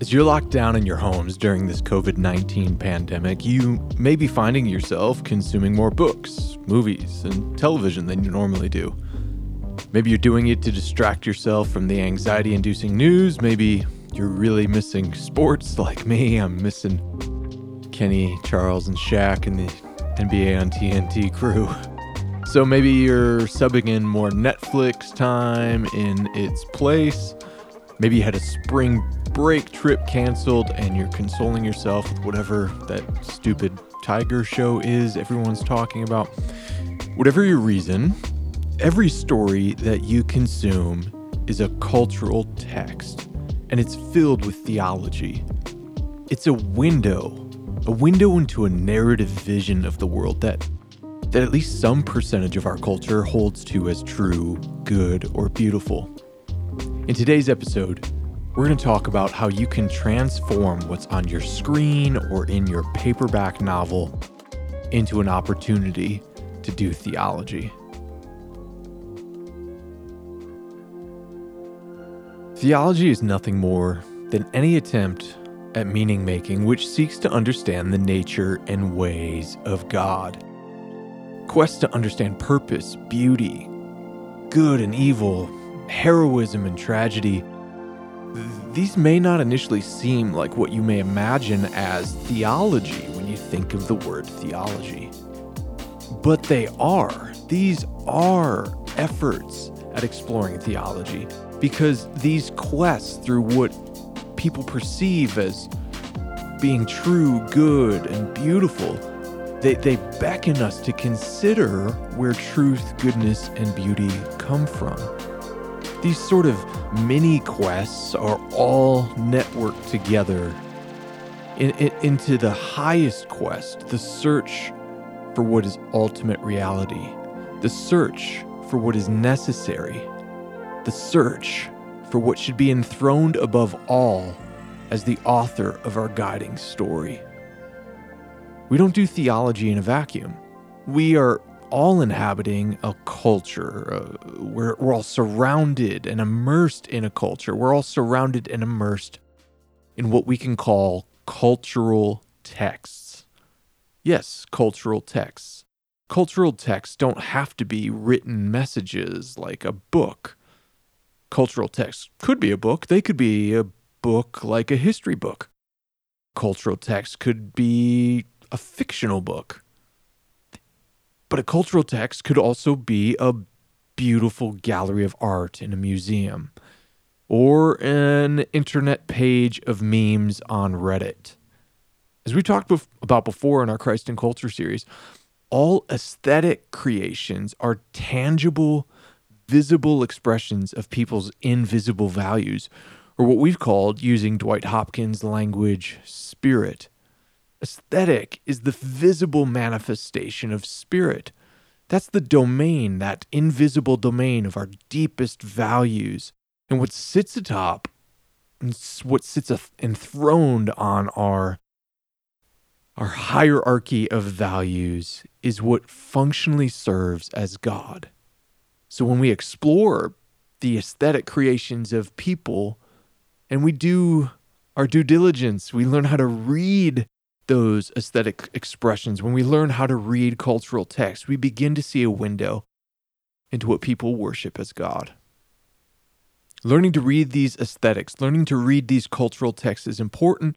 As you're locked down in your homes during this COVID 19 pandemic, you may be finding yourself consuming more books, movies, and television than you normally do. Maybe you're doing it to distract yourself from the anxiety inducing news. Maybe you're really missing sports like me. I'm missing Kenny, Charles, and Shaq and the NBA on TNT crew. So maybe you're subbing in more Netflix time in its place. Maybe you had a spring break trip canceled and you're consoling yourself with whatever that stupid tiger show is everyone's talking about. Whatever your reason, every story that you consume is a cultural text and it's filled with theology. It's a window, a window into a narrative vision of the world that that at least some percentage of our culture holds to as true, good, or beautiful. In today's episode, we're going to talk about how you can transform what's on your screen or in your paperback novel into an opportunity to do theology. Theology is nothing more than any attempt at meaning making which seeks to understand the nature and ways of God. Quest to understand purpose, beauty, good and evil, heroism and tragedy, these may not initially seem like what you may imagine as theology when you think of the word theology. But they are. These are efforts at exploring theology because these quests through what people perceive as being true, good, and beautiful, they, they beckon us to consider where truth, goodness, and beauty come from. These sort of mini quests are all networked together in, in, into the highest quest, the search for what is ultimate reality, the search for what is necessary, the search for what should be enthroned above all as the author of our guiding story. We don't do theology in a vacuum. We are all inhabiting a culture. Uh, we're, we're all surrounded and immersed in a culture. We're all surrounded and immersed in what we can call cultural texts. Yes, cultural texts. Cultural texts don't have to be written messages like a book. Cultural texts could be a book, they could be a book like a history book. Cultural text could be a fictional book but a cultural text could also be a beautiful gallery of art in a museum or an internet page of memes on Reddit. As we talked bef- about before in our Christ and Culture series, all aesthetic creations are tangible, visible expressions of people's invisible values, or what we've called, using Dwight Hopkins' language, spirit. Aesthetic is the visible manifestation of spirit. That's the domain, that invisible domain of our deepest values. And what sits atop, what sits enthroned on our, our hierarchy of values is what functionally serves as God. So when we explore the aesthetic creations of people and we do our due diligence, we learn how to read those aesthetic expressions, when we learn how to read cultural texts, we begin to see a window into what people worship as God. Learning to read these aesthetics, learning to read these cultural texts is important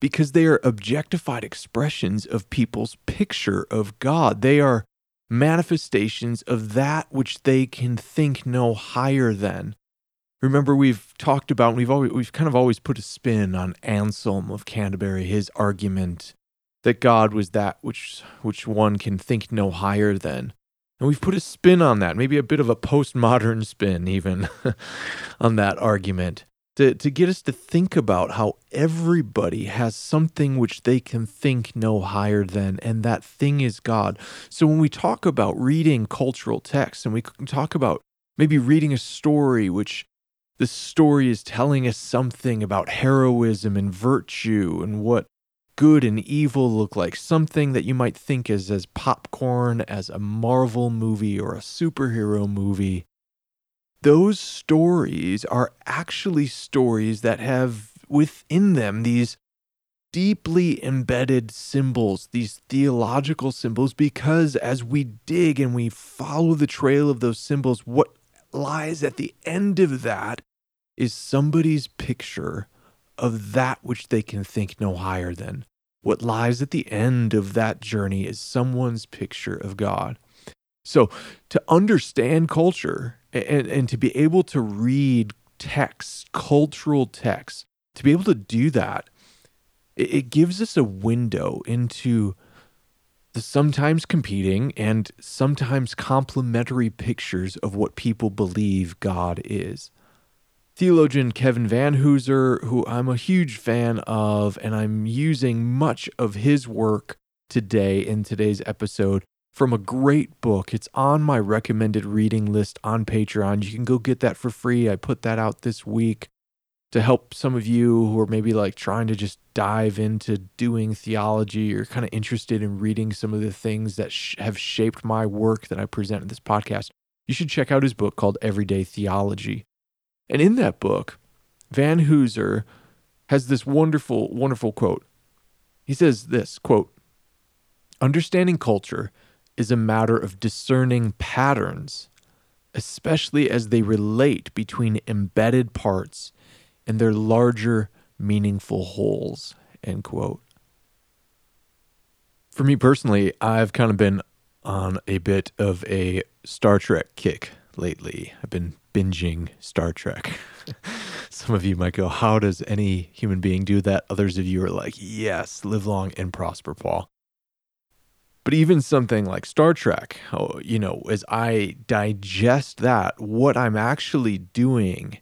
because they are objectified expressions of people's picture of God. They are manifestations of that which they can think no higher than. Remember, we've talked about we've always we've kind of always put a spin on Anselm of Canterbury, his argument that God was that which which one can think no higher than. And we've put a spin on that, maybe a bit of a postmodern spin even on that argument. To, to get us to think about how everybody has something which they can think no higher than, and that thing is God. So when we talk about reading cultural texts and we talk about maybe reading a story which the story is telling us something about heroism and virtue and what good and evil look like. Something that you might think is as popcorn as a Marvel movie or a superhero movie. Those stories are actually stories that have within them these deeply embedded symbols, these theological symbols, because as we dig and we follow the trail of those symbols, what lies at the end of that is somebody's picture of that which they can think no higher than. What lies at the end of that journey is someone's picture of God. So, to understand culture and, and to be able to read texts, cultural texts, to be able to do that, it, it gives us a window into sometimes competing and sometimes complementary pictures of what people believe God is. Theologian Kevin Vanhoozer, who I'm a huge fan of, and I'm using much of his work today in today's episode from a great book. It's on my recommended reading list on Patreon. You can go get that for free. I put that out this week to help some of you who are maybe like trying to just dive into doing theology or kind of interested in reading some of the things that sh- have shaped my work that I present in this podcast. You should check out his book called Everyday Theology. And in that book, Vanhoozer has this wonderful, wonderful quote. He says this quote, Understanding culture is a matter of discerning patterns, especially as they relate between embedded parts and their larger meaningful wholes, end quote. For me personally, I've kind of been on a bit of a Star Trek kick lately. I've been binging Star Trek. Some of you might go, How does any human being do that? Others of you are like, Yes, live long and prosper, Paul. But even something like Star Trek, oh, you know, as I digest that, what I'm actually doing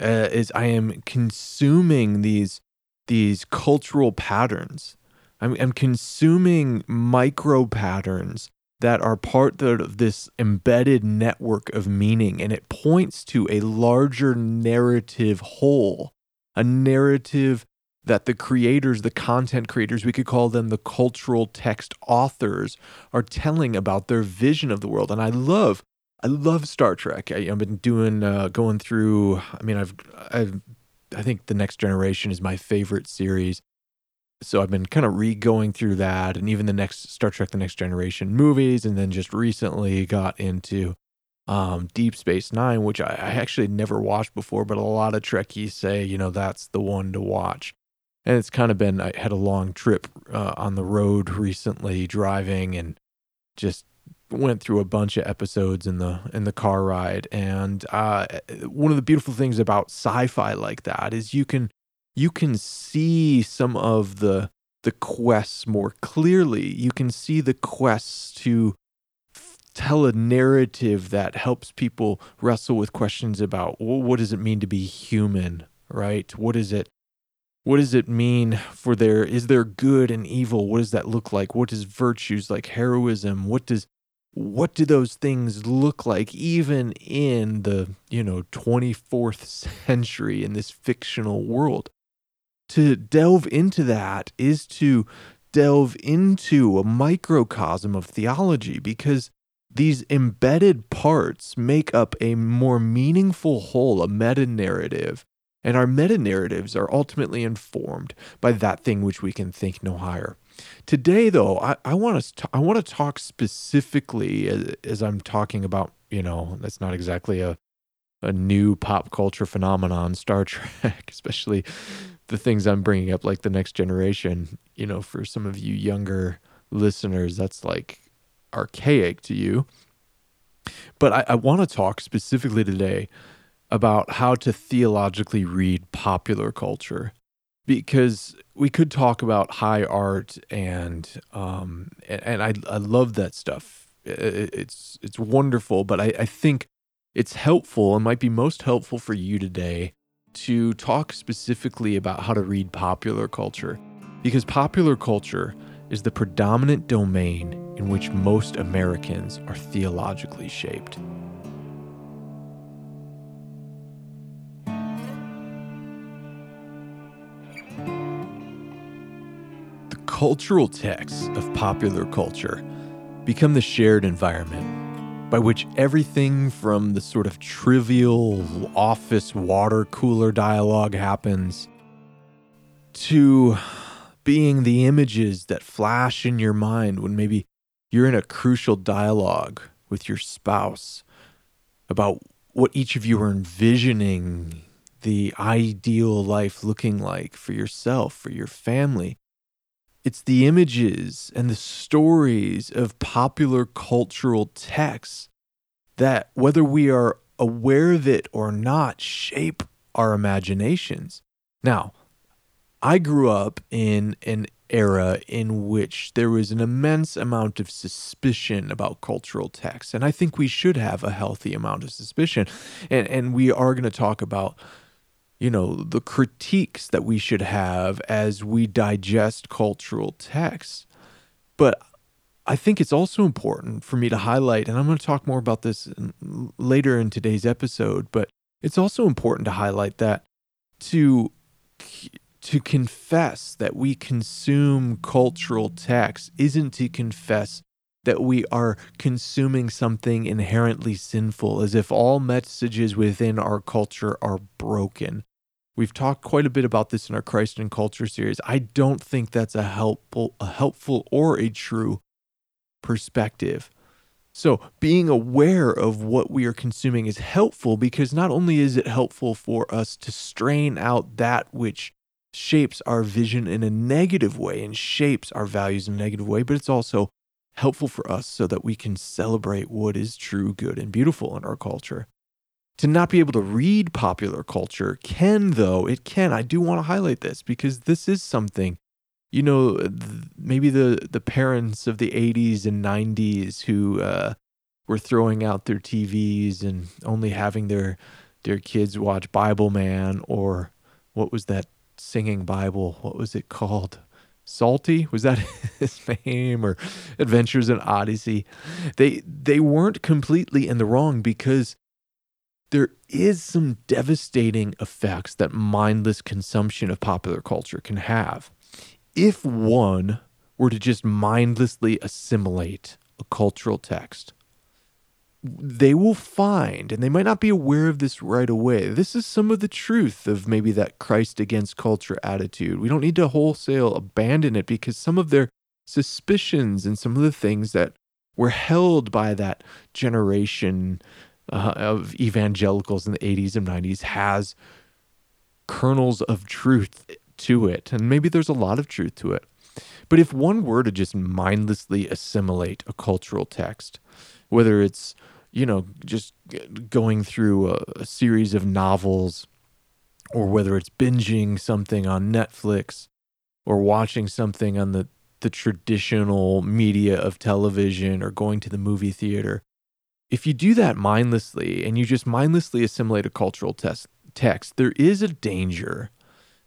uh, is I am consuming these these cultural patterns. I'm, I'm consuming micro patterns that are part of this embedded network of meaning, and it points to a larger narrative whole, a narrative that the creators, the content creators, we could call them the cultural text authors, are telling about their vision of the world. And I love I love Star Trek. I, have been doing, uh, going through. I mean, I've, I've, I think the Next Generation is my favorite series. So I've been kind of re-going through that, and even the next Star Trek: The Next Generation movies, and then just recently got into um, Deep Space Nine, which I, I actually never watched before, but a lot of Trekkies say, you know, that's the one to watch. And it's kind of been, I had a long trip uh, on the road recently, driving and just went through a bunch of episodes in the in the car ride and uh, one of the beautiful things about sci-fi like that is you can you can see some of the the quests more clearly. You can see the quests to tell a narrative that helps people wrestle with questions about well, what does it mean to be human? Right? What is it what does it mean for there is there good and evil? What does that look like? What does virtues like heroism what does what do those things look like even in the you know 24th century in this fictional world? To delve into that is to delve into a microcosm of theology because these embedded parts make up a more meaningful whole a meta narrative and our meta narratives are ultimately informed by that thing which we can think no higher Today, though, I, I want to I want to talk specifically as, as I'm talking about. You know, that's not exactly a a new pop culture phenomenon, Star Trek, especially mm-hmm. the things I'm bringing up, like the next generation. You know, for some of you younger listeners, that's like archaic to you. But I, I want to talk specifically today about how to theologically read popular culture because we could talk about high art and um and, and I I love that stuff. It's it's wonderful, but I, I think it's helpful and might be most helpful for you today to talk specifically about how to read popular culture because popular culture is the predominant domain in which most Americans are theologically shaped. Cultural texts of popular culture become the shared environment by which everything from the sort of trivial office water cooler dialogue happens to being the images that flash in your mind when maybe you're in a crucial dialogue with your spouse about what each of you are envisioning the ideal life looking like for yourself, for your family. It's the images and the stories of popular cultural texts that, whether we are aware of it or not, shape our imaginations. Now, I grew up in an era in which there was an immense amount of suspicion about cultural texts. And I think we should have a healthy amount of suspicion. And, and we are going to talk about, you know, the critiques that we should have as we digest cultural texts. But I think it's also important for me to highlight, and I'm going to talk more about this in, later in today's episode, but it's also important to highlight that to to confess that we consume cultural text isn't to confess that we are consuming something inherently sinful, as if all messages within our culture are broken. We've talked quite a bit about this in our Christ and Culture series. I don't think that's a helpful, a helpful or a true perspective. So, being aware of what we are consuming is helpful because not only is it helpful for us to strain out that which shapes our vision in a negative way and shapes our values in a negative way, but it's also helpful for us so that we can celebrate what is true, good, and beautiful in our culture. To not be able to read popular culture can, though, it can. I do want to highlight this because this is something, you know, maybe the, the parents of the 80s and 90s who uh, were throwing out their TVs and only having their, their kids watch Bibleman or what was that singing Bible. What was it called? Psalty was that his name or Adventures in Odyssey? They they weren't completely in the wrong because there is some devastating effects that mindless consumption of popular culture can have. If one were to just mindlessly assimilate a cultural text, they will find, and they might not be aware of this right away. This is some of the truth of maybe that Christ against culture attitude. We don't need to wholesale abandon it because some of their suspicions and some of the things that were held by that generation uh, of evangelicals in the 80s and 90s has kernels of truth to it. And maybe there's a lot of truth to it. But if one were to just mindlessly assimilate a cultural text, whether it's you know just going through a, a series of novels or whether it's binging something on Netflix or watching something on the the traditional media of television or going to the movie theater if you do that mindlessly and you just mindlessly assimilate a cultural test, text there is a danger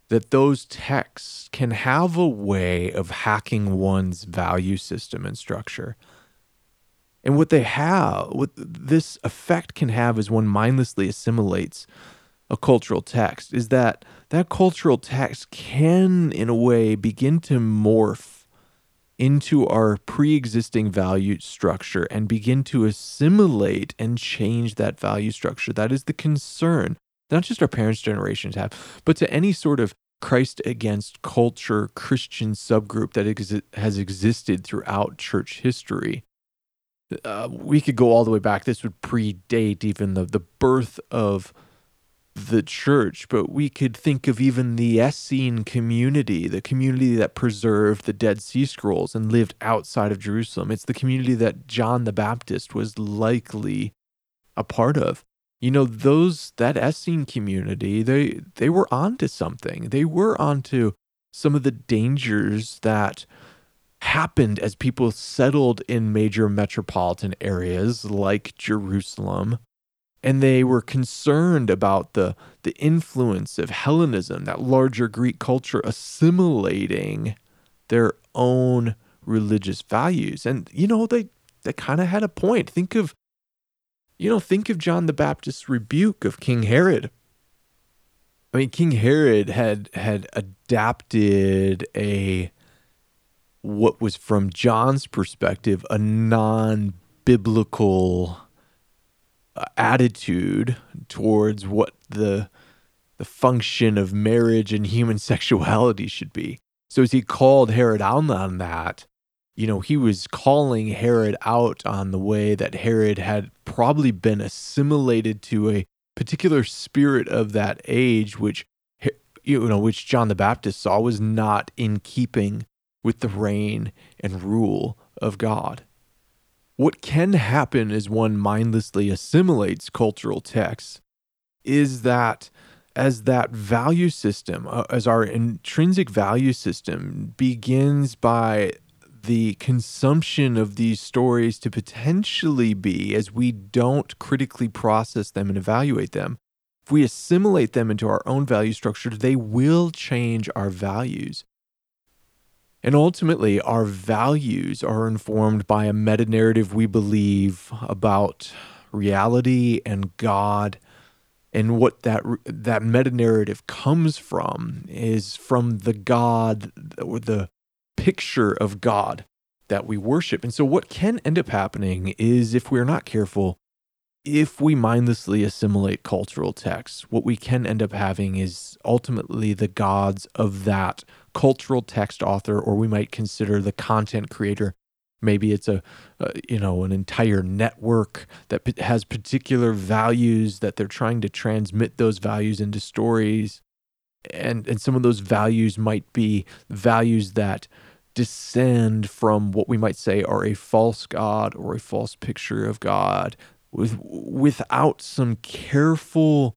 that those texts can have a way of hacking one's value system and structure and what they have, what this effect can have as one mindlessly assimilates a cultural text, is that that cultural text can, in a way, begin to morph into our pre existing value structure and begin to assimilate and change that value structure. That is the concern, not just our parents' generations have, but to any sort of Christ against culture Christian subgroup that has existed throughout church history uh, we could go all the way back. This would predate even the, the birth of the church, but we could think of even the Essene community, the community that preserved the Dead Sea Scrolls and lived outside of Jerusalem. It's the community that John the Baptist was likely a part of. You know, those that Essene community, they they were onto something. They were onto some of the dangers that happened as people settled in major metropolitan areas like Jerusalem. And they were concerned about the, the influence of Hellenism, that larger Greek culture assimilating their own religious values. And, you know, they, they kind of had a point. Think of, you know, think of John the Baptist's rebuke of King Herod. I mean, King Herod had had adapted a what was from John's perspective a non biblical uh, attitude towards what the the function of marriage and human sexuality should be. So as he called Herod out on that, you know, he was calling Herod out on the way that Herod had probably been assimilated to a particular spirit of that age, which you know, which John the Baptist saw was not in keeping with the reign and rule of God. What can happen as one mindlessly assimilates cultural texts is that as that value system, uh, as our intrinsic value system begins by the consumption of these stories to potentially be, as we don't critically process them and evaluate them, if we assimilate them into our own value structure, they will change our values. And ultimately, our values are informed by a meta narrative we believe about reality and God. And what that that meta narrative comes from is from the God or the picture of God that we worship. And so, what can end up happening is if we're not careful, if we mindlessly assimilate cultural texts, what we can end up having is ultimately the gods of that cultural text author, or we might consider the content creator. Maybe it's a, you know an entire network that has particular values that they're trying to transmit those values into stories, and and some of those values might be values that descend from what we might say are a false god or a false picture of God with without some careful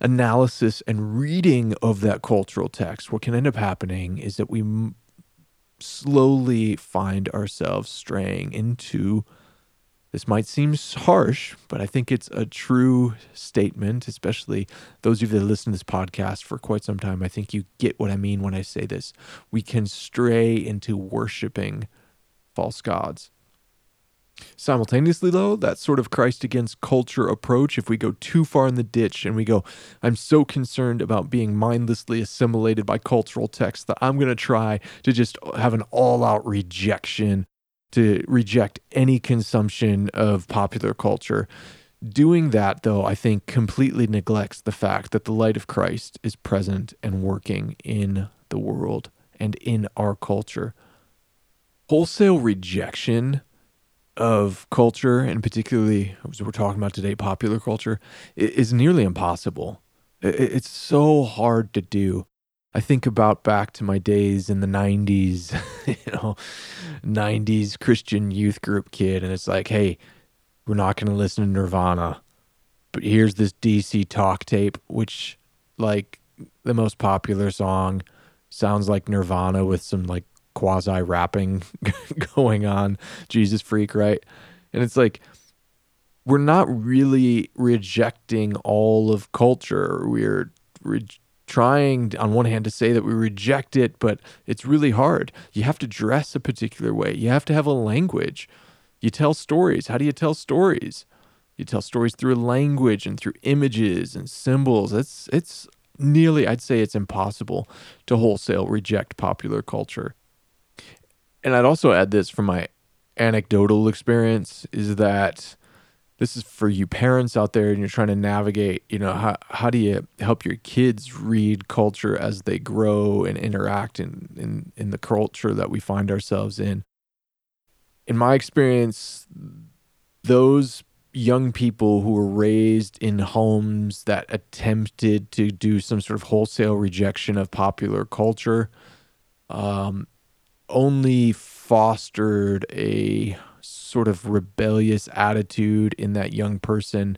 analysis and reading of that cultural text, what can end up happening is that we m- slowly find ourselves straying into this might seem harsh, but I think it's a true statement, especially those of you that listen to this podcast for quite some time. I think you get what I mean when I say this. We can stray into worshiping false gods. Simultaneously, though, that sort of Christ against culture approach, if we go too far in the ditch and we go, I'm so concerned about being mindlessly assimilated by cultural texts that I'm going to try to just have an all out rejection, to reject any consumption of popular culture. Doing that, though, I think completely neglects the fact that the light of Christ is present and working in the world and in our culture. Wholesale rejection of culture, and particularly as we're talking about today, popular culture, is nearly impossible. It's so hard to do. I think about back to my days in the 90s, you know, 90s Christian youth group kid, and it's like, hey, we're not going to listen to Nirvana, but here's this DC talk tape, which, like, the most popular song sounds like Nirvana with some, like, quasi rapping going on, Jesus freak, right? And it's like we're not really rejecting all of culture. We're re- trying on one hand to say that we reject it, but it's really hard. You have to dress a particular way. You have to have a language. You tell stories. How do you tell stories? You tell stories through language and through images and symbols. It's it's nearly I'd say it's impossible to wholesale reject popular culture and I'd also add this from my anecdotal experience is that this is for you parents out there and you're trying to navigate, you know, how, how do you help your kids read culture as they grow and interact in, in, in the culture that we find ourselves in? In my experience, those young people who were raised in homes that attempted to do some sort of wholesale rejection of popular culture um, only fostered a sort of rebellious attitude in that young person.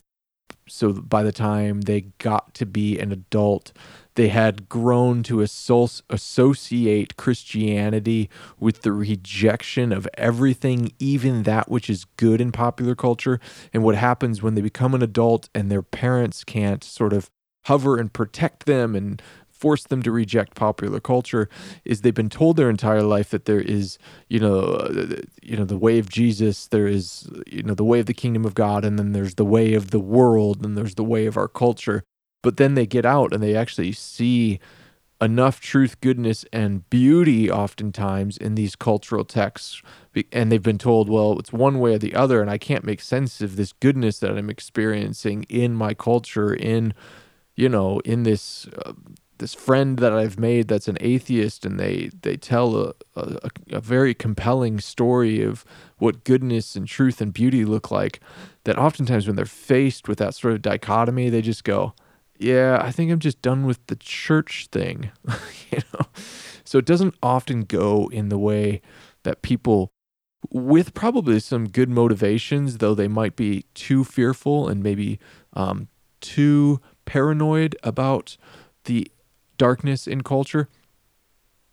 So by the time they got to be an adult, they had grown to associate Christianity with the rejection of everything, even that which is good in popular culture. And what happens when they become an adult and their parents can't sort of hover and protect them and force them to reject popular culture is they've been told their entire life that there is you know uh, you know the way of Jesus there is you know the way of the kingdom of God and then there's the way of the world and there's the way of our culture. But then they get out and they actually see enough truth goodness and beauty oftentimes in these cultural texts. And they've been told well it's one way or the other and I can't make sense of this goodness that I'm experiencing in my culture in you know, in this uh, this friend that I've made that's an atheist, and they they tell a, a a very compelling story of what goodness and truth and beauty look like. That oftentimes when they're faced with that sort of dichotomy, they just go, "Yeah, I think I'm just done with the church thing," you know. So it doesn't often go in the way that people with probably some good motivations, though they might be too fearful and maybe um, too paranoid about the darkness in culture.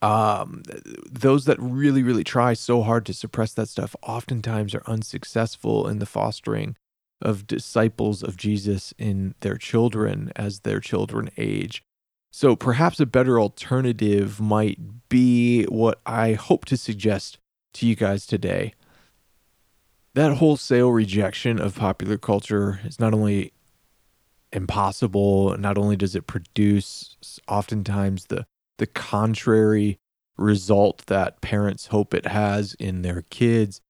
Um, those that really, really try so hard to suppress that stuff oftentimes are unsuccessful in the fostering of disciples of Jesus in their children as their children age. So perhaps a better alternative might be what I hope to suggest to you guys today. That wholesale rejection of popular culture is not only impossible, not only does it produce oftentimes the the contrary result that parents hope it has in their kids,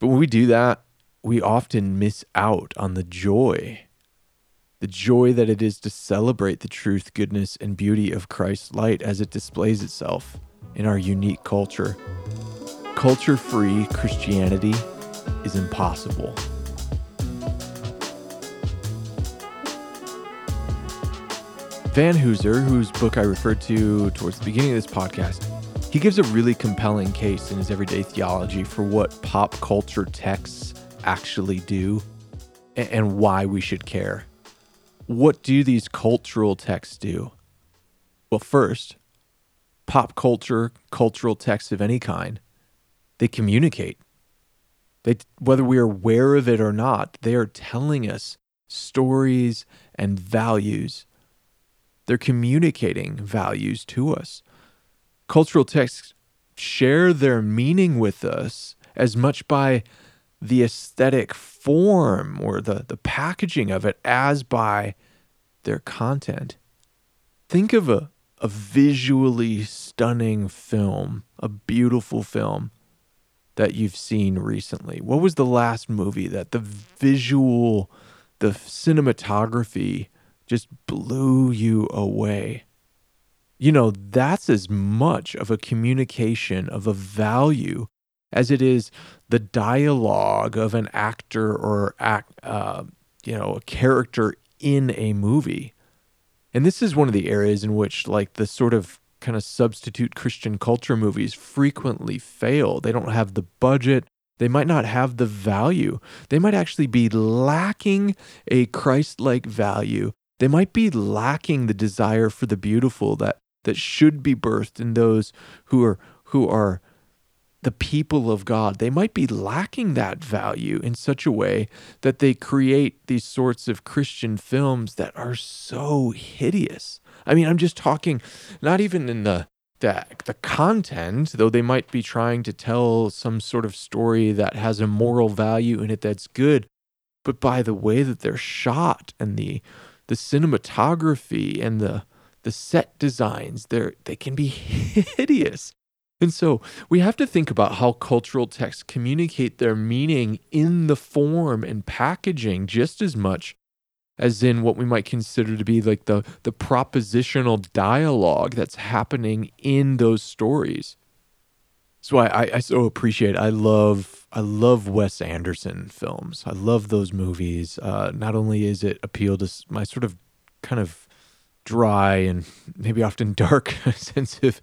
but when we do that, we often miss out on the joy the joy that it is to celebrate the truth, goodness, and beauty of Christ's light as it displays itself in our unique culture. Culture free Christianity is impossible. Vanhoozer, whose book I referred to towards the beginning of this podcast, he gives a really compelling case in his everyday theology for what pop culture texts actually do and why we should care. What do these cultural texts do? Well, first, pop culture, cultural texts of any kind, they communicate. They, whether we are aware of it or not, they are telling us stories and values. They're communicating values to us. Cultural texts share their meaning with us as much by the aesthetic form or the, the packaging of it as by their content. Think of a, a visually stunning film, a beautiful film that you've seen recently? What was the last movie that the visual, the cinematography just blew you away? You know, that's as much of a communication of a value as it is the dialogue of an actor or act, uh, you know, a character in a movie. And this is one of the areas in which, like, the sort of kind of substitute Christian culture movies frequently fail. They don't have the budget. They might not have the value. They might actually be lacking a Christ like value. They might be lacking the desire for the beautiful that, that should be birthed in those who are, who are the people of God. They might be lacking that value in such a way that they create these sorts of Christian films that are so hideous I mean, I'm just talking not even in the the, the content, though they might be trying to tell some sort of story that has a moral value in it that's good, but by the way that they're shot and the the cinematography and the the set designs, they're they can be hideous. And so we have to think about how cultural texts communicate their meaning in the form and packaging just as much as in what we might consider to be like the the propositional dialogue that's happening in those stories. So I, I, so appreciate. I love I love Wes Anderson films. I love those movies. Uh, not only is it appeal to my sort of kind of dry and maybe often dark sense of,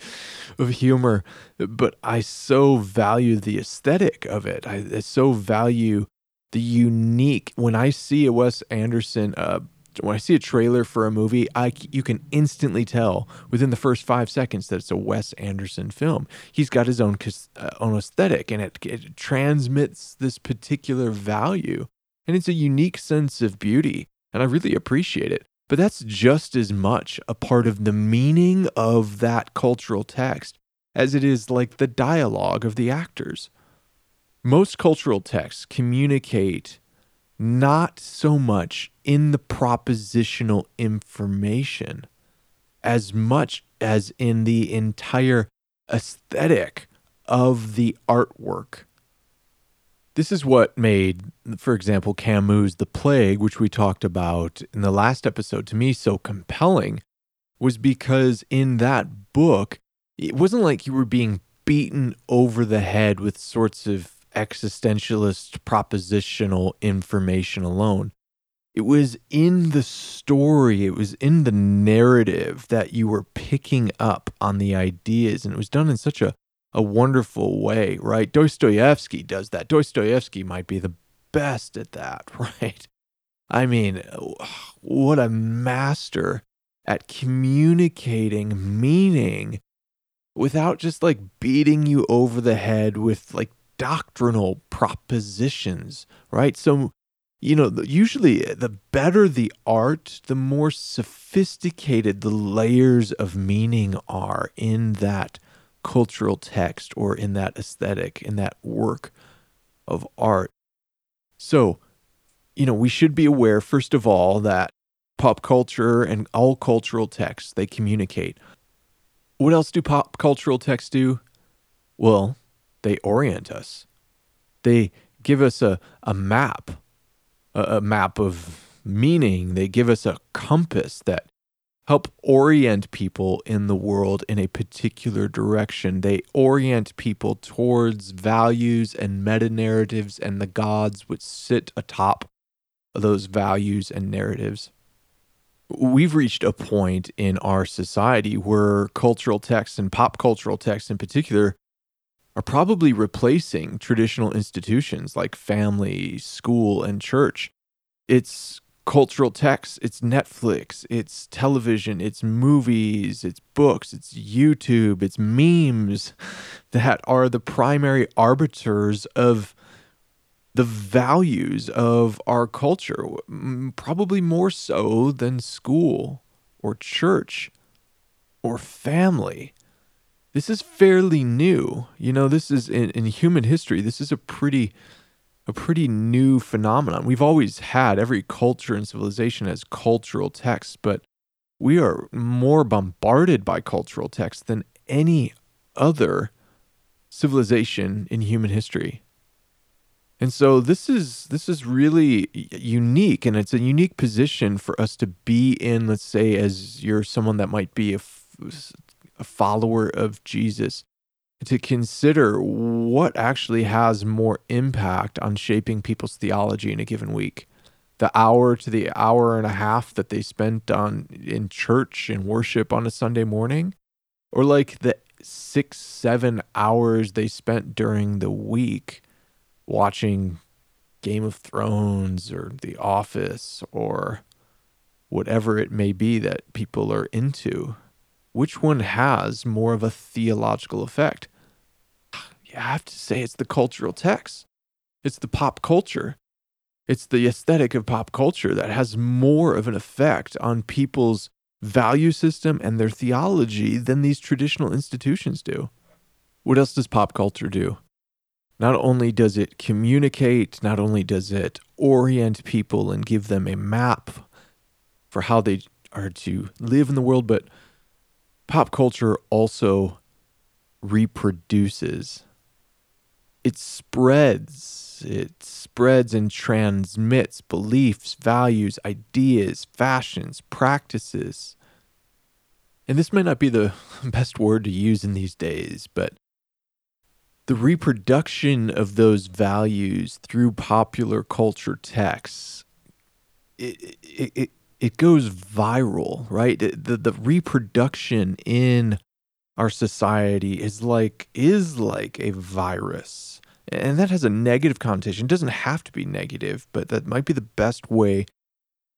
of humor, but I so value the aesthetic of it. I, I so value the unique when I see a Wes Anderson uh when I see a trailer for a movie, I you can instantly tell within the first five seconds that it's a Wes Anderson film. He's got his own uh, own aesthetic, and it, it transmits this particular value, and it's a unique sense of beauty, and I really appreciate it. But that's just as much a part of the meaning of that cultural text as it is like the dialogue of the actors. Most cultural texts communicate not so much in the propositional information as much as in the entire aesthetic of the artwork. This is what made, for example, Camus' The Plague, which we talked about in the last episode, to me so compelling, was because in that book, it wasn't like you were being beaten over the head with sorts of existentialist propositional information alone. It was in the story, it was in the narrative that you were picking up on the ideas, and it was done in such a a wonderful way, right? Dostoevsky does that. Dostoevsky might be the best at that, right? I mean, what a master at communicating meaning without just like beating you over the head with like doctrinal propositions, right? So, you know, usually eh, the better the art, the more sophisticated the layers of meaning are in that cultural text or in that aesthetic, in that work of art. So, you know, we should be aware, first of all, that pop culture and all cultural texts, they communicate. What else do pop cultural texts do? Well, they orient us. They give us a, a map, a, map of meaning. They give us a compass that help orient people in the world in a particular direction. They orient people towards values and meta narratives and the gods which sit atop those values and narratives. We've reached a point in our society where cultural texts and pop cultural texts in particular are probably replacing traditional institutions like family, school, and church. It's cultural texts, it's Netflix, it's television, it's movies, it's books, it's YouTube, it's memes that are the primary arbiters of the values of our culture, probably more so than school or church or family. This is fairly new. You know, this is in, in human history, this is a pretty a pretty new phenomenon. We've always had every culture and civilization has cultural texts, but we are more bombarded by cultural texts than any other civilization in human history. And so this is this is really unique and it's a unique position for us to be in let's say as you're someone that might be a, a follower of Jesus to consider what actually has more impact on shaping people's theology in a given week. The hour to the hour and a half that they spent on in church and worship on a Sunday morning, or like the six, seven hours they spent during the week watching Game of Thrones or The Office or whatever it may be that people are into which one has more of a theological effect? You have to say it's the cultural text. It's the pop culture. It's the aesthetic of pop culture that has more of an effect on people's value system and their theology than these traditional institutions do. What else does pop culture do? Not only does it communicate, not only does it orient people and give them a map for how they are to live in the world, but pop culture also reproduces. It spreads, it spreads and transmits beliefs, values, ideas, fashions, practices. And this might not be the best word to use in these days, but the reproduction of those values through popular culture texts it, it, it, it goes viral, right? The the reproduction in our society is like is like a virus. And that has a negative connotation. It doesn't have to be negative, but that might be the best way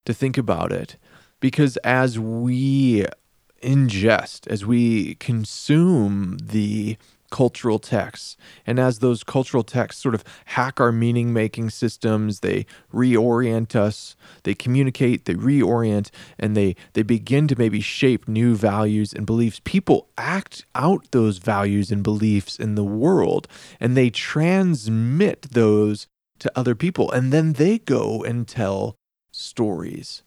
to think about it. Because as we ingest, as we consume the cultural texts. And as those cultural texts sort of hack our meaning making systems, they reorient us, they communicate, they reorient, and they, they begin to maybe shape new values and beliefs. People act out those values and beliefs in the world, and they transmit those to other people. And then they go and tell stories.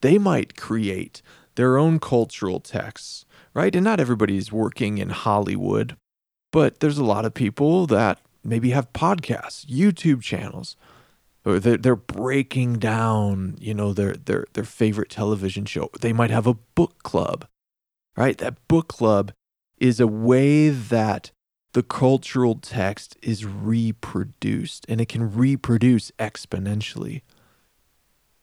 They might create their own cultural texts, right? And not everybody's working in Hollywood but there's a lot of people that maybe have podcasts, YouTube channels, or they're, they're breaking down, you know, their, their, their favorite television show. They might have a book club, right? That book club is a way that the cultural text is reproduced and it can reproduce exponentially.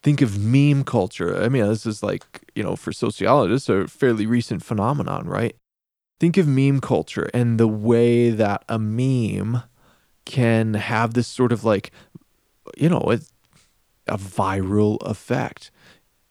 Think of meme culture. I mean, this is like, you know, for sociologists, a fairly recent phenomenon, right? Think of meme culture and the way that a meme can have this sort of like, you know, a viral effect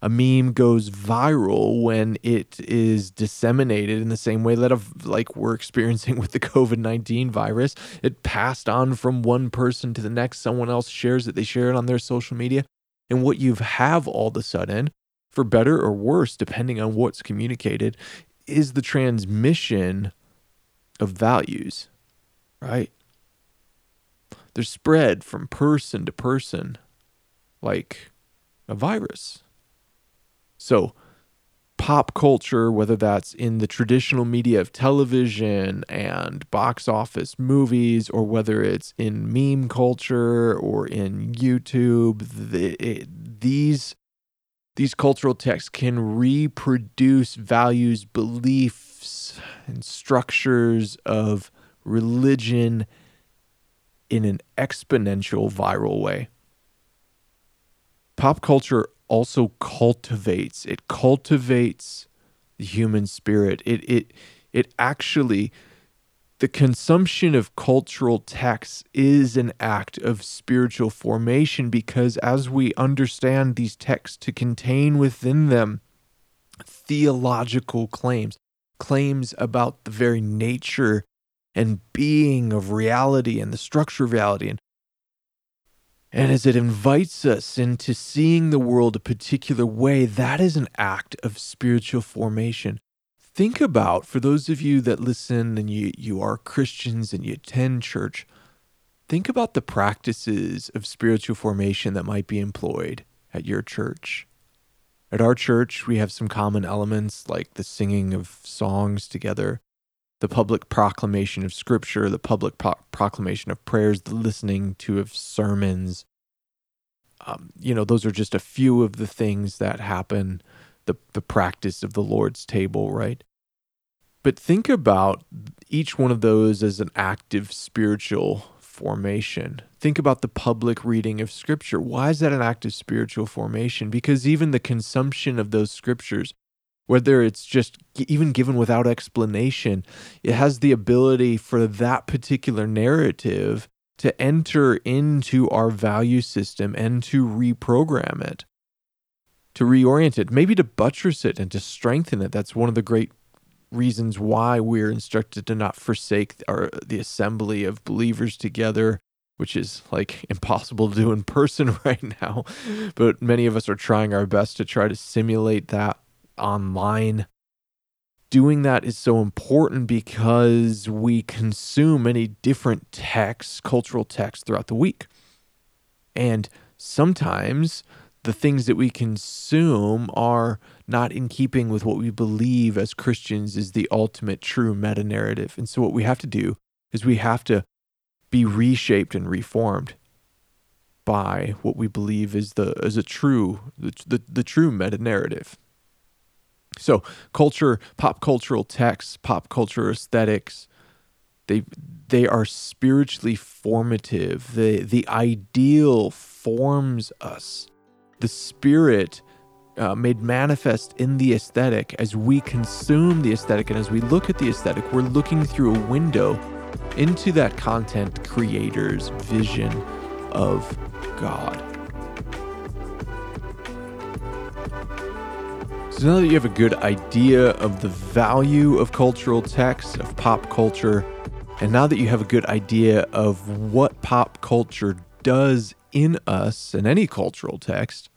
a meme goes viral when it is disseminated in the same way that of like we're experiencing with the COVID-19 virus. It passed on from one person to the next. Someone else shares it. They share it on their social media. And what you have all of a sudden, for better or worse, depending on what's communicated, is the transmission of values, right? They're spread from person to person like a virus. So, pop culture, whether that's in the traditional media of television and box office movies, or whether it's in meme culture or in YouTube, the, it, these these cultural texts can reproduce values, beliefs, and structures of religion in an exponential viral way. Pop culture also cultivates it cultivates the human spirit it it it actually the consumption of cultural texts is an act of spiritual formation because as we understand these texts to contain within them theological claims claims about the very nature and being of reality and the structure of reality and and as it invites us into seeing the world a particular way, that is an act of spiritual formation. Think about, for those of you that listen and you, you are Christians and you attend church, think about the practices of spiritual formation that might be employed at your church. At our church, we have some common elements like the singing of songs together, the public proclamation of scripture, the public pro- proclamation of prayers, the listening to of sermons. Um, you know, those are just a few of the things that happen, the, the practice of the Lord's table, right? But think about each one of those as an active spiritual formation. Think about the public reading of scripture. Why is that an active spiritual formation? Because even the consumption of those scriptures whether it's just even given without explanation, it has the ability for that particular narrative to enter into our value system and to reprogram it, to reorient it, maybe to buttress it and to strengthen it. That's one of the great reasons why we're instructed to not forsake our the assembly of believers together which is like impossible to do in person right now but many of us are trying our best to try to simulate that online. Doing that is so important because we consume many different texts, cultural texts throughout the week. And sometimes the things that we consume are not in keeping with what we believe as Christians is the ultimate true meta narrative. And so, what we have to do is we have to be reshaped and reformed by what we believe is the is a true the, the, the true meta narrative. So, culture, pop cultural texts, pop culture aesthetics, they they are spiritually formative. The the ideal forms us. The spirit uh, made manifest in the aesthetic as we consume the aesthetic and as we look at the aesthetic, we're looking through a window into that content creator's vision of God. So now that you have a good idea of the value of cultural text, of pop culture, and now that you have a good idea of what pop culture does in us and any cultural text,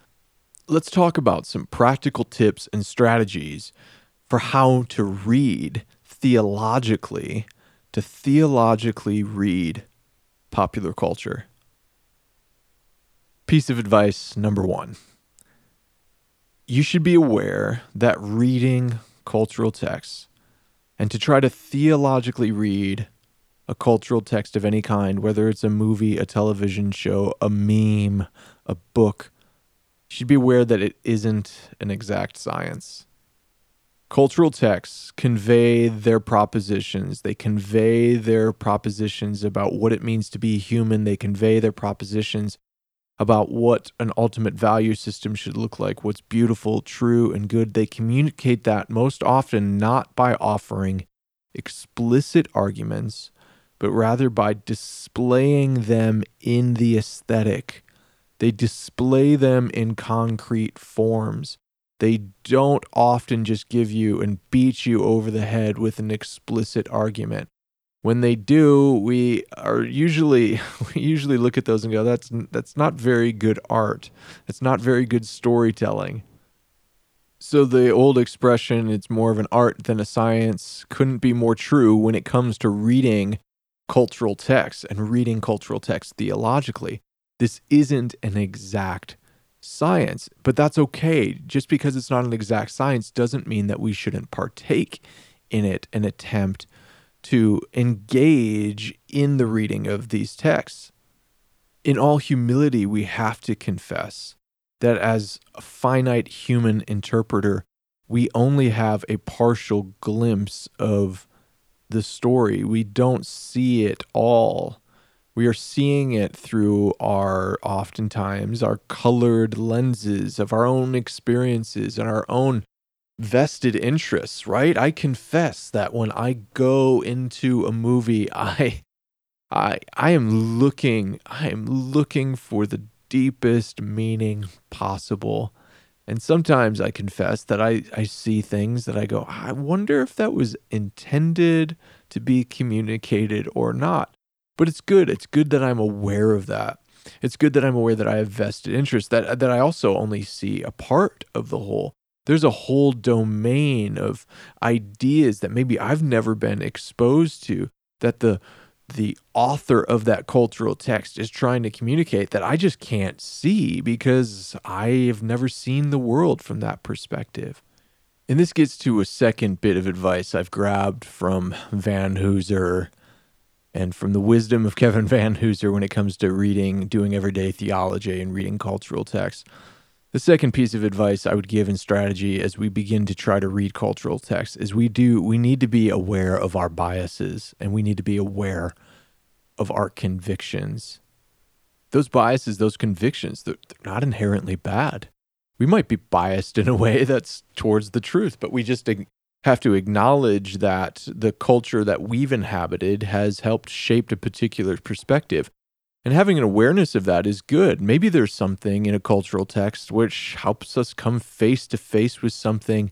let's talk about some practical tips and strategies for how to read theologically, to theologically read popular culture. Piece of advice number one you should be aware that reading cultural texts and to try to theologically read a cultural text of any kind, whether it's a movie, a television show, a meme, a book, you should be aware that it isn't an exact science. Cultural texts convey their propositions. They convey their propositions about what it means to be human. They convey their propositions about what an ultimate value system should look like, what's beautiful, true, and good. They communicate that most often not by offering explicit arguments, but rather by displaying them in the aesthetic. They display them in concrete forms. They don't often just give you and beat you over the head with an explicit argument. When they do, we are usually we usually look at those and go, "That's that's not very good art. It's not very good storytelling." So the old expression, "It's more of an art than a science," couldn't be more true when it comes to reading cultural texts and reading cultural texts theologically. This isn't an exact science, but that's okay. Just because it's not an exact science doesn't mean that we shouldn't partake in it and attempt to engage in the reading of these texts. In all humility, we have to confess that as a finite human interpreter, we only have a partial glimpse of the story. We don't see it all we are seeing it through our oftentimes our colored lenses of our own experiences and our own vested interests, right? I confess that when I go into a movie, I I I am looking I am looking for the deepest meaning possible. And sometimes I confess that I, I see things that I go, I wonder if that was intended to be communicated or not. But it's good. It's good that I'm aware of that. It's good that I'm aware that I have vested interest, that, that I also only see a part of the whole. There's a whole domain of ideas that maybe I've never been exposed to that the the author of that cultural text is trying to communicate that I just can't see because I have never seen the world from that perspective. And this gets to a second bit of advice I've grabbed from Vanhoozer and from the wisdom of Kevin Vanhoozer when it comes to reading, doing everyday theology and reading cultural texts. The second piece of advice I would give in strategy as we begin to try to read cultural texts is we do we need to be aware of our biases and we need to be aware of our convictions. Those biases, those convictions, they're, they're not inherently bad. We might be biased in a way that's towards the truth, but we just have to acknowledge that the culture that we've inhabited has helped shape a particular perspective. And having an awareness of that is good. Maybe there's something in a cultural text which helps us come face to face with something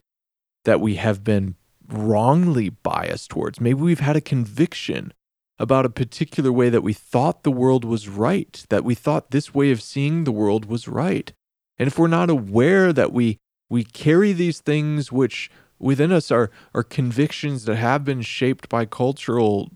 that we have been wrongly biased towards. Maybe we've had a conviction about a particular way that we thought the world was right, that we thought this way of seeing the world was right. And if we're not aware that we we carry these things which within us are are convictions that have been shaped by cultural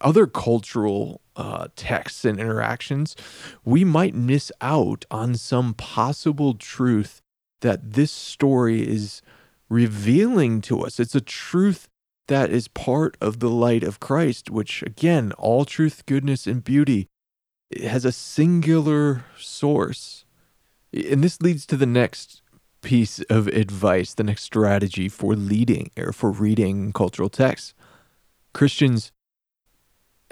other cultural uh, texts and interactions, we might miss out on some possible truth that this story is revealing to us. It's a truth that is part of the light of Christ, which, again, all truth, goodness, and beauty has a singular source. And this leads to the next piece of advice, the next strategy for leading or for reading cultural texts. Christians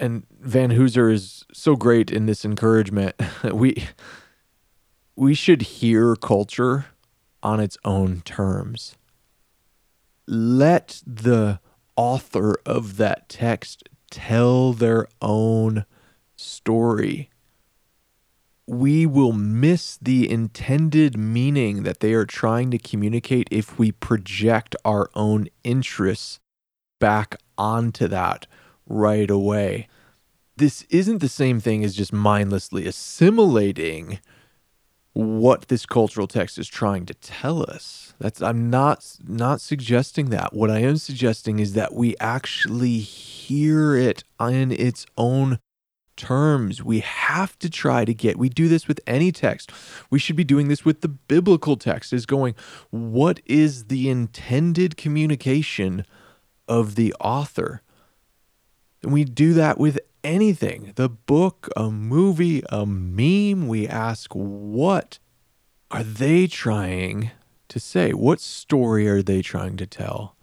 and Vanhoozer is so great in this encouragement. we we should hear culture on its own terms. Let the author of that text tell their own story we will miss the intended meaning that they are trying to communicate if we project our own interests back onto that right away. This isn't the same thing as just mindlessly assimilating what this cultural text is trying to tell us. That's I'm not not suggesting that. What I am suggesting is that we actually hear it in its own terms. We have to try to get, we do this with any text. We should be doing this with the biblical text, is going, what is the intended communication of the author? And we do that with anything the book, a movie, a meme. We ask, what are they trying to say? What story are they trying to tell?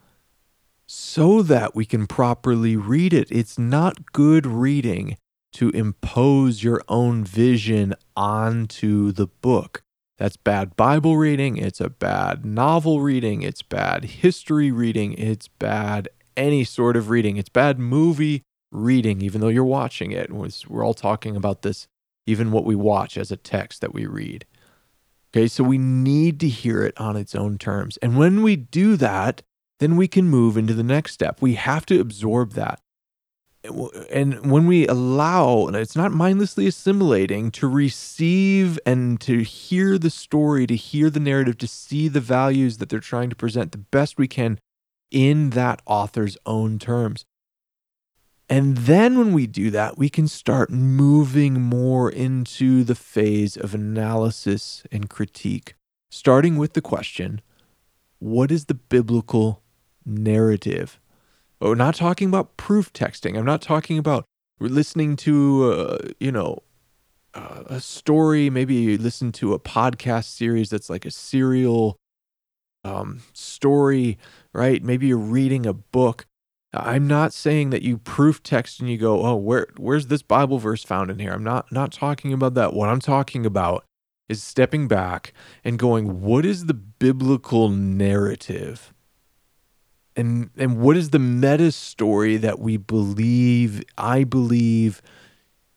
So that we can properly read it. It's not good reading to impose your own vision onto the book. That's bad Bible reading. It's a bad novel reading. It's bad history reading. It's bad any sort of reading. It's bad movie reading, even though you're watching it. We're all talking about this, even what we watch as a text that we read. Okay, so we need to hear it on its own terms. And when we do that, then we can move into the next step. We have to absorb that and when we allow, and it's not mindlessly assimilating, to receive and to hear the story, to hear the narrative, to see the values that they're trying to present the best we can in that author's own terms. And then when we do that, we can start moving more into the phase of analysis and critique, starting with the question what is the biblical narrative? we're not talking about proof texting. I'm not talking about listening to, uh, you know, a story. Maybe you listen to a podcast series that's like a serial um, story, right? Maybe you're reading a book. I'm not saying that you proof text and you go, "Oh, where where's this Bible verse found in here?" I'm not not talking about that. What I'm talking about is stepping back and going, "What is the biblical narrative?" and and what is the meta story that we believe i believe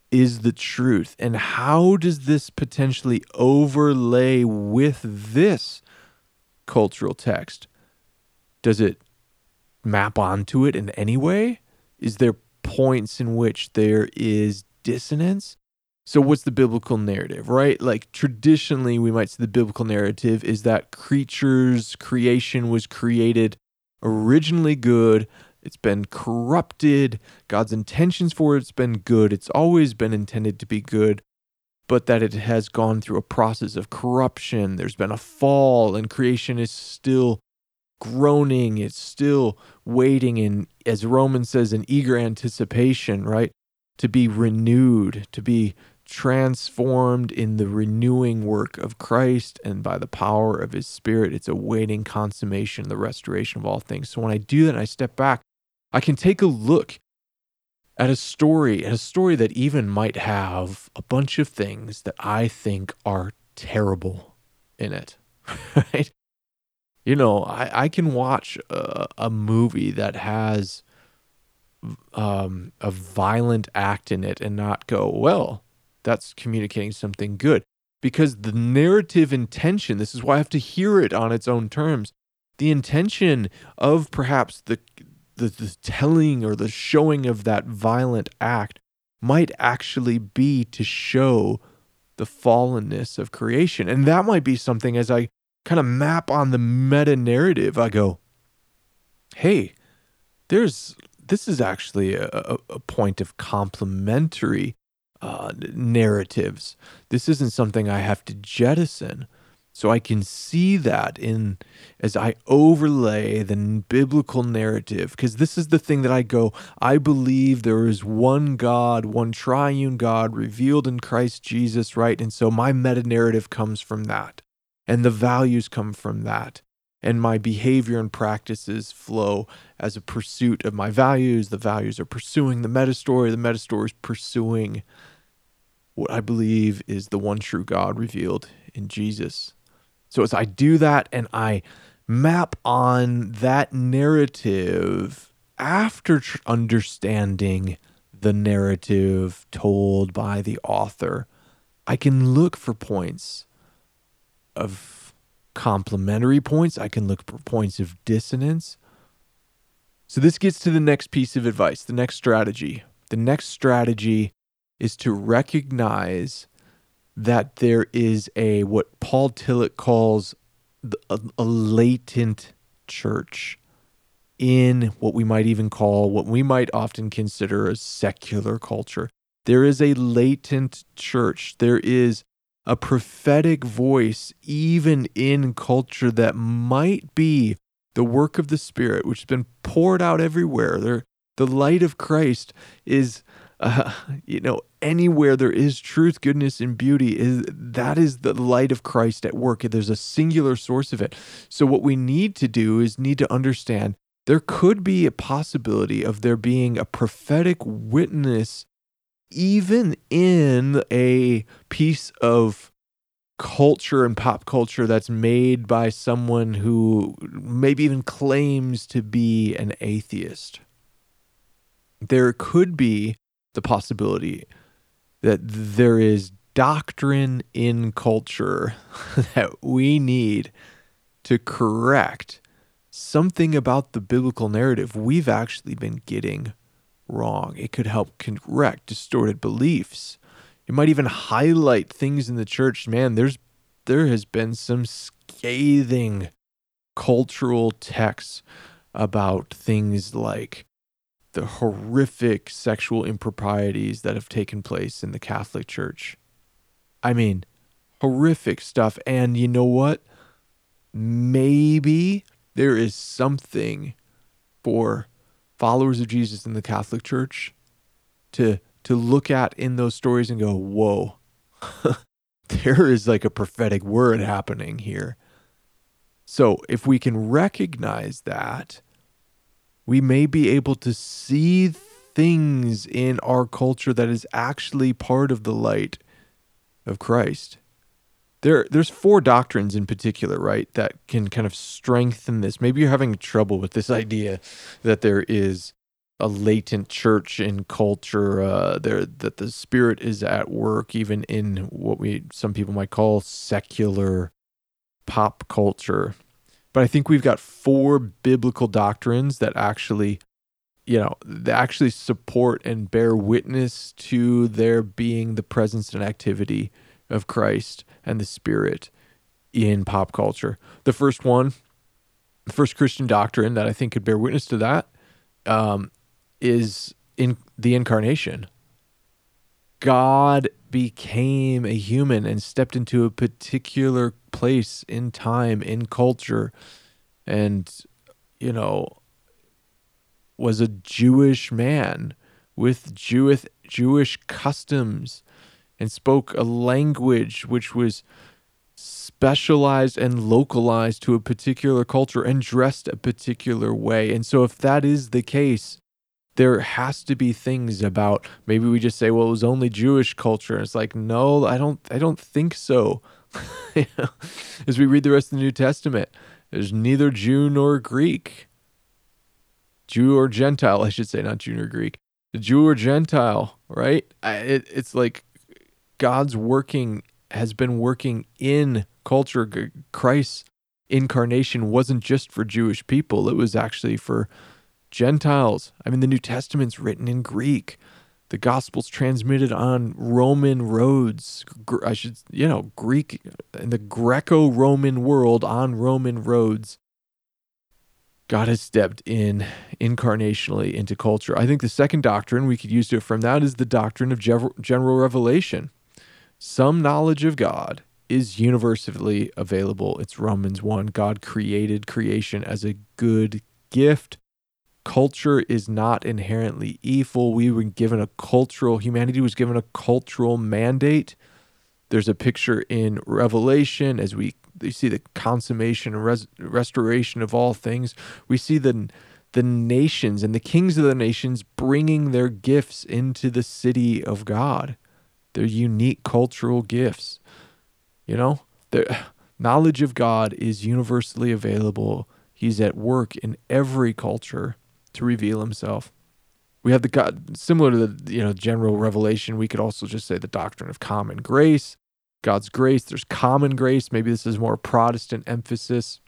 is the truth and how does this potentially overlay with this cultural text does it map onto it in any way is there points in which there is dissonance so what's the biblical narrative right like traditionally we might say the biblical narrative is that creatures creation was created originally good. It's been corrupted. God's intentions for it's been good. It's always been intended to be good, but that it has gone through a process of corruption. There's been a fall, and creation is still groaning. It's still waiting in, as Romans says, in eager anticipation, right? To be renewed, to be transformed in the renewing work of Christ and by the power of his spirit. It's awaiting consummation, the restoration of all things. So when I do that, and I step back, I can take a look at a story, at a story that even might have a bunch of things that I think are terrible in it, right? You know, I, I can watch a, a movie that has um, a violent act in it and not go, well, that's communicating something good. Because the narrative intention, this is why I have to hear it on its own terms. The intention of perhaps the, the, the telling or the showing of that violent act might actually be to show the fallenness of creation. And that might be something as I kind of map on the meta narrative, I go, hey, there's this is actually a, a point of complementary uh, narratives. This isn't something I have to jettison. So I can see that in as I overlay the biblical narrative, because this is the thing that I go, I believe there is one God, one triune God revealed in Christ Jesus, right? And so my meta narrative comes from that, and the values come from that, and my behavior and practices flow as a pursuit of my values. The values are pursuing the meta story, the meta story is pursuing what I believe is the one true God revealed in Jesus. So as I do that and I map on that narrative after tr- understanding the narrative told by the author, I can look for points of complementary points. I can look for points of dissonance. So, this gets to the next piece of advice, the next strategy. The next strategy is to recognize that there is a what Paul Tillich calls a, a latent church in what we might even call what we might often consider a secular culture. There is a latent church. There is a prophetic voice, even in culture that might be the work of the Spirit, which has been poured out everywhere. There, The light of Christ is, uh, you know, anywhere there is truth, goodness, and beauty, is that is the light of Christ at work. There's a singular source of it. So what we need to do is need to understand there could be a possibility of there being a prophetic witness even in a piece of culture and pop culture that's made by someone who maybe even claims to be an atheist. There could be the possibility that there is doctrine in culture that we need to correct something about the biblical narrative we've actually been getting wrong. It could help correct distorted beliefs. It might even highlight things in the church. Man, there's there has been some scathing cultural texts about things like the horrific sexual improprieties that have taken place in the Catholic Church. I mean, horrific stuff. And you know what? Maybe there is something for followers of Jesus in the Catholic Church to to look at in those stories and go, "Whoa. there is like a prophetic word happening here." So, if we can recognize that, we may be able to see things in our culture that is actually part of the light of Christ there there's four doctrines in particular, right, that can kind of strengthen this. Maybe you're having trouble with this idea that there is a latent church in culture, uh, there that the spirit is at work even in what we some people might call secular pop culture. But I think we've got four biblical doctrines that actually you know, they actually support and bear witness to there being the presence and activity of Christ and the Spirit in pop culture. The first one, the first Christian doctrine that I think could bear witness to that, um, is in the incarnation. God became a human and stepped into a particular place in time, in culture, and, you know, was a Jewish man with Jewish Jewish customs and spoke a language which was specialized and localized to a particular culture and dressed a particular way. And so, if that is the case, there has to be things about maybe we just say, well, it was only Jewish culture. And it's like, no, I don't, I don't think so. As we read the rest of the New Testament, there's neither Jew nor Greek. Jew or Gentile, I should say, not Jew nor Greek. Jew or Gentile, right? I, it, it's like God's working has been working in culture. Christ's incarnation wasn't just for Jewish people, it was actually for Gentiles. I mean, the New Testament's written in Greek. The gospel's transmitted on Roman roads. I should, you know, Greek in the Greco Roman world on Roman roads. God has stepped in incarnationally into culture. I think the second doctrine we could use to affirm that is the doctrine of general revelation. Some knowledge of God is universally available. It's Romans 1. God created creation as a good gift. Culture is not inherently evil. We were given a cultural, humanity was given a cultural mandate. There's a picture in Revelation as we you see the consummation and res- restoration of all things. We see the the nations and the kings of the nations bringing their gifts into the city of God. They're unique cultural gifts. You know, the knowledge of God is universally available. He's at work in every culture to reveal himself. We have the God similar to the you know general revelation. We could also just say the doctrine of common grace, God's grace. There's common grace. Maybe this is more Protestant emphasis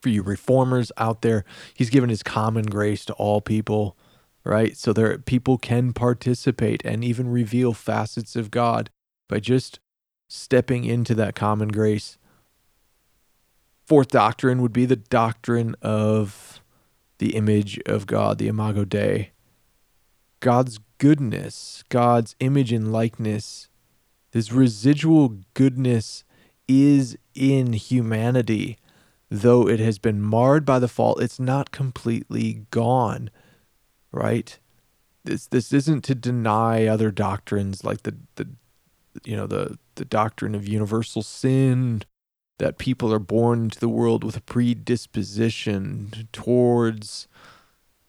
for you reformers out there. He's given his common grace to all people right? So there people can participate and even reveal facets of God by just stepping into that common grace. Fourth doctrine would be the doctrine of the image of God, the imago Dei. God's goodness, God's image and likeness, His residual goodness is in humanity. Though it has been marred by the fall, it's not completely gone right? This this isn't to deny other doctrines like the the you know the the doctrine of universal sin that people are born into the world with a predisposition towards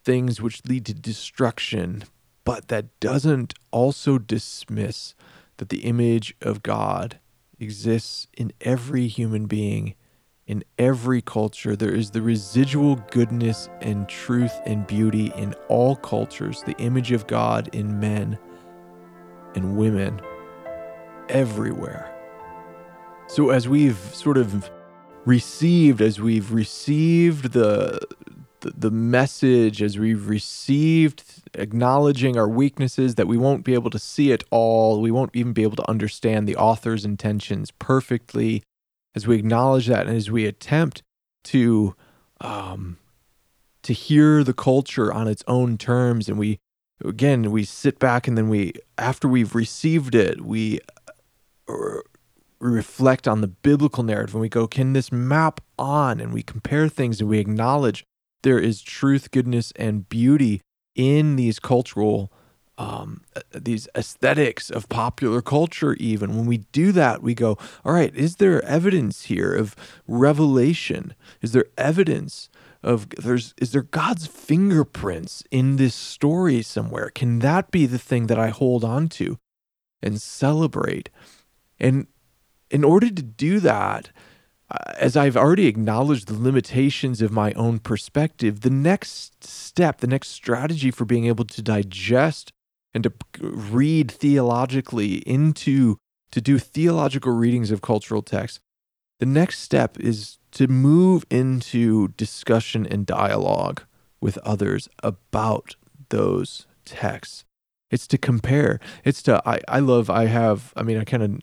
things which lead to destruction, but that doesn't also dismiss that the image of God exists in every human being, in every culture. There is the residual goodness and truth and beauty in all cultures, the image of God in men and women everywhere. So, as we've sort of received, as we've received the the, message as we've received acknowledging our weaknesses that we won't be able to see it all we won't even be able to understand the author's intentions perfectly as we acknowledge that and as we attempt to um to hear the culture on its own terms and we again we sit back and then we after we've received it we uh, reflect on the biblical narrative and we go can this map on? And we compare things and we acknowledge there is truth, goodness, and beauty in these cultural um, uh, these aesthetics of popular culture even. When we do that we go all right is there evidence here of revelation? Is there evidence of there's is there god's fingerprints in this story somewhere? Can that be the thing that i hold on to and celebrate? And in order to do that as I've already acknowledged the limitations of my own perspective, the next step, the next strategy for being able to digest and to read theologically into, to do theological readings of cultural texts, the next step is to move into discussion and dialogue with others about those texts. It's to compare. It's to, I, I love, I have, I mean, I kind of,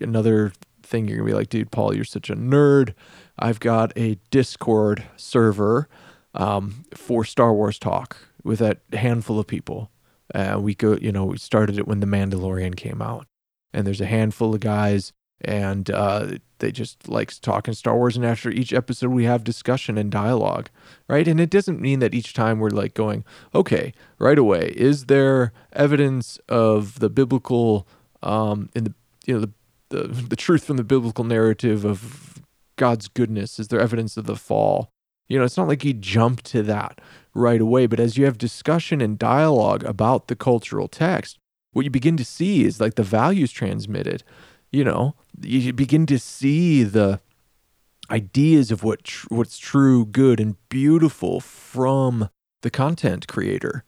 another thing you're gonna be like, dude, Paul, you're such a nerd. I've got a Discord server um, for Star Wars talk with a handful of people. Uh, we go, you know, we started it when The Mandalorian came out, and there's a handful of guys, and uh, they just like talking Star Wars. And after each episode, we have discussion and dialogue, right? And it doesn't mean that each time we're like going, okay, right away, is there evidence of the biblical um, in the you know the the the truth from the biblical narrative of God's goodness? Is there evidence of the fall? You know, it's not like you jump to that right away, but as you have discussion and dialogue about the cultural text, what you begin to see is like the values transmitted. You know, you begin to see the ideas of what tr- what's true, good, and beautiful from the content creator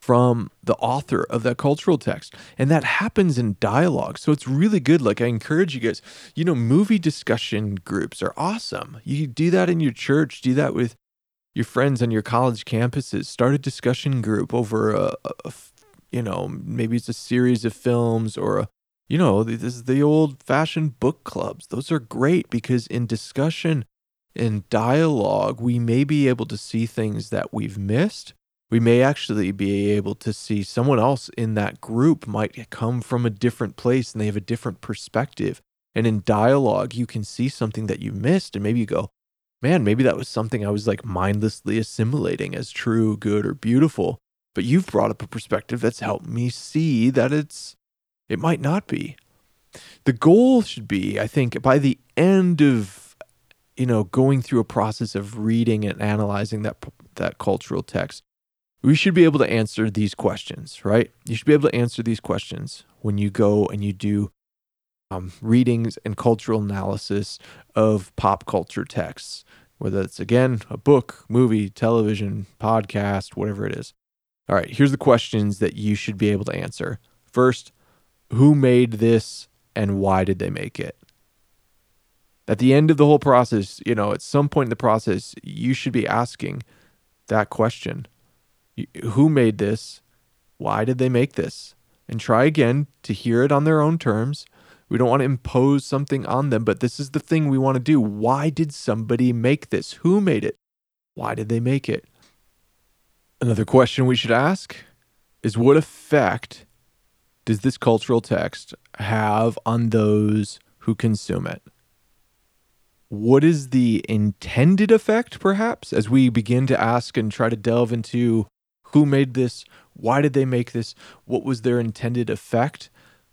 from the author of that cultural text. And that happens in dialogue. So it's really good. Like I encourage you guys, you know, movie discussion groups are awesome. You do that in your church, do that with your friends on your college campuses. Start a discussion group over a, a you know, maybe it's a series of films or a you know, this is the old fashioned book clubs. Those are great because in discussion in dialogue, we may be able to see things that we've missed we may actually be able to see someone else in that group might come from a different place and they have a different perspective. And in dialogue, you can see something that you missed, and maybe you go, man, maybe that was something I was like mindlessly assimilating as true, good, or beautiful. But you've brought up a perspective that's helped me see that it's, it might not be. The goal should be, I think, by the end of, you know, going through a process of reading and analyzing that that cultural text, we should be able to answer these questions, right? You should be able to answer these questions when you go and you do um, readings and cultural analysis of pop culture texts, whether it's again a book, movie, television, podcast, whatever it is. All right, here's the questions that you should be able to answer. First, who made this and why did they make it? At the end of the whole process, you know, at some point in the process, you should be asking that question who made this? Why did they make this? And try again to hear it on their own terms. We don't want to impose something on them, but this is the thing we want to do. Why did somebody make this? Who made it? Why did they make it? Another question we should ask is what effect does this cultural text have on those who consume it? What is the intended effect, perhaps, as we begin to ask and try to delve into Who made this? Why did they make this? What was their intended effect?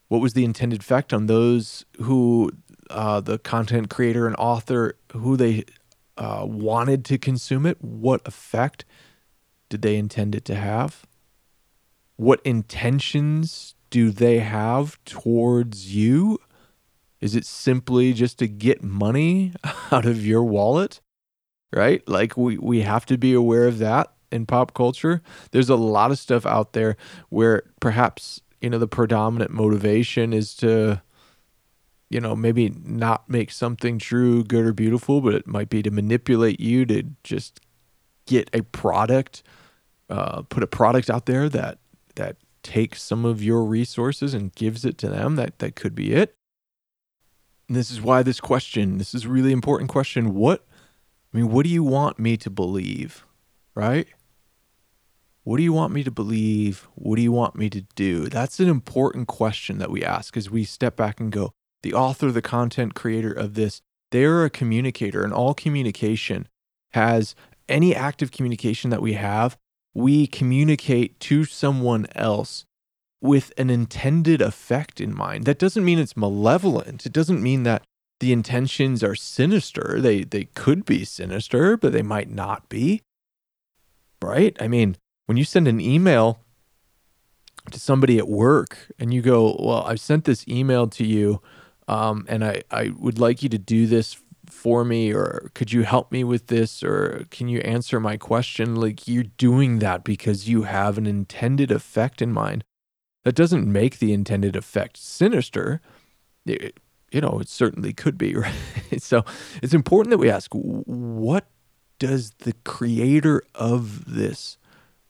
What was the intended effect on those who, uh, the content creator and author, who they uh, wanted to consume it? What effect did they intend it to have? What intentions do they have towards you? Is it simply just to get money out of your wallet? Right? Like we, we have to be aware of that in pop culture. There's a lot of stuff out there where perhaps, you know, the predominant motivation is to, you know, maybe not make something true, good, or beautiful, but it might be to manipulate you to just get a product, uh, put a product out there that that takes some of your resources and gives it to them. That that could be it. And this is why this question, this is a really important question. What I mean, what do you want me to believe? Right? What do you want me to believe? What do you want me to do? That's an important question that we ask as we step back and go, the author, the content creator of this, they're a communicator, and all communication has any active communication that we have, we communicate to someone else with an intended effect in mind. That doesn't mean it's malevolent. It doesn't mean that the intentions are sinister. They they could be sinister, but they might not be. Right? I mean, when you send an email to somebody at work and you go, "Well, I sent this email to you um, and I I would like you to do this for me or could you help me with this or can you answer my question?" Like you're doing that because you have an intended effect in mind that doesn't make the intended effect sinister. It, you know, it certainly could be, right? so it's important that we ask what does the creator of this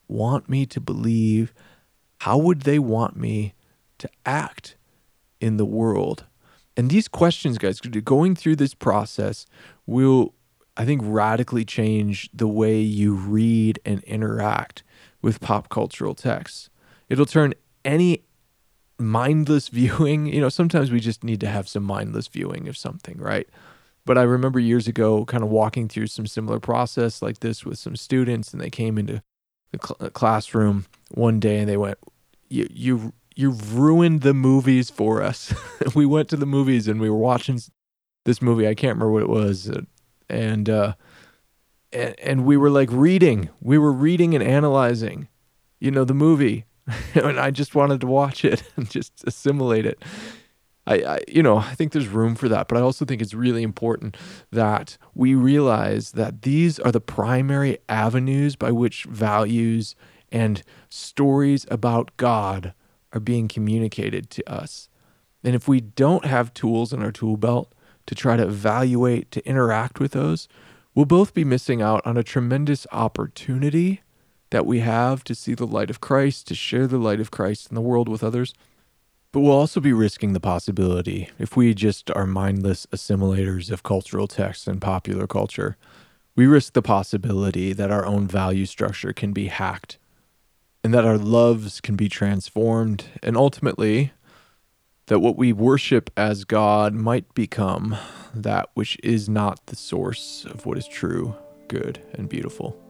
want me to believe? How would they want me to act in the world? And these questions, guys, going through this process will, I think, radically change the way you read and interact with pop cultural texts. It'll turn any mindless viewing, you know, sometimes we just need to have some mindless viewing of something, right? But I remember years ago kind of walking through some similar process like this with some students and they came into the cl- classroom one day and they went, "You you you've ruined the movies for us." we went to the movies and we were watching this movie. I can't remember what it was, uh, and uh, and, and we were like reading. We were reading and analyzing, you know, the movie and I just wanted to watch it and just assimilate it. I, I, you know, I think there's room for that, but I also think it's really important that we realize that these are the primary avenues by which values and stories about God are being communicated to us. And if we don't have tools in our tool belt to try to evaluate, to interact with those, we'll both be missing out on a tremendous opportunity that we have to see the light of Christ, to share the light of Christ in the world with others. But we'll also be risking the possibility, if we just are mindless assimilators of cultural texts and popular culture, we risk the possibility that our own value structure can be hacked and that our loves can be transformed, and ultimately, that what we worship as God might become that which is not the source of what is true, good, and beautiful.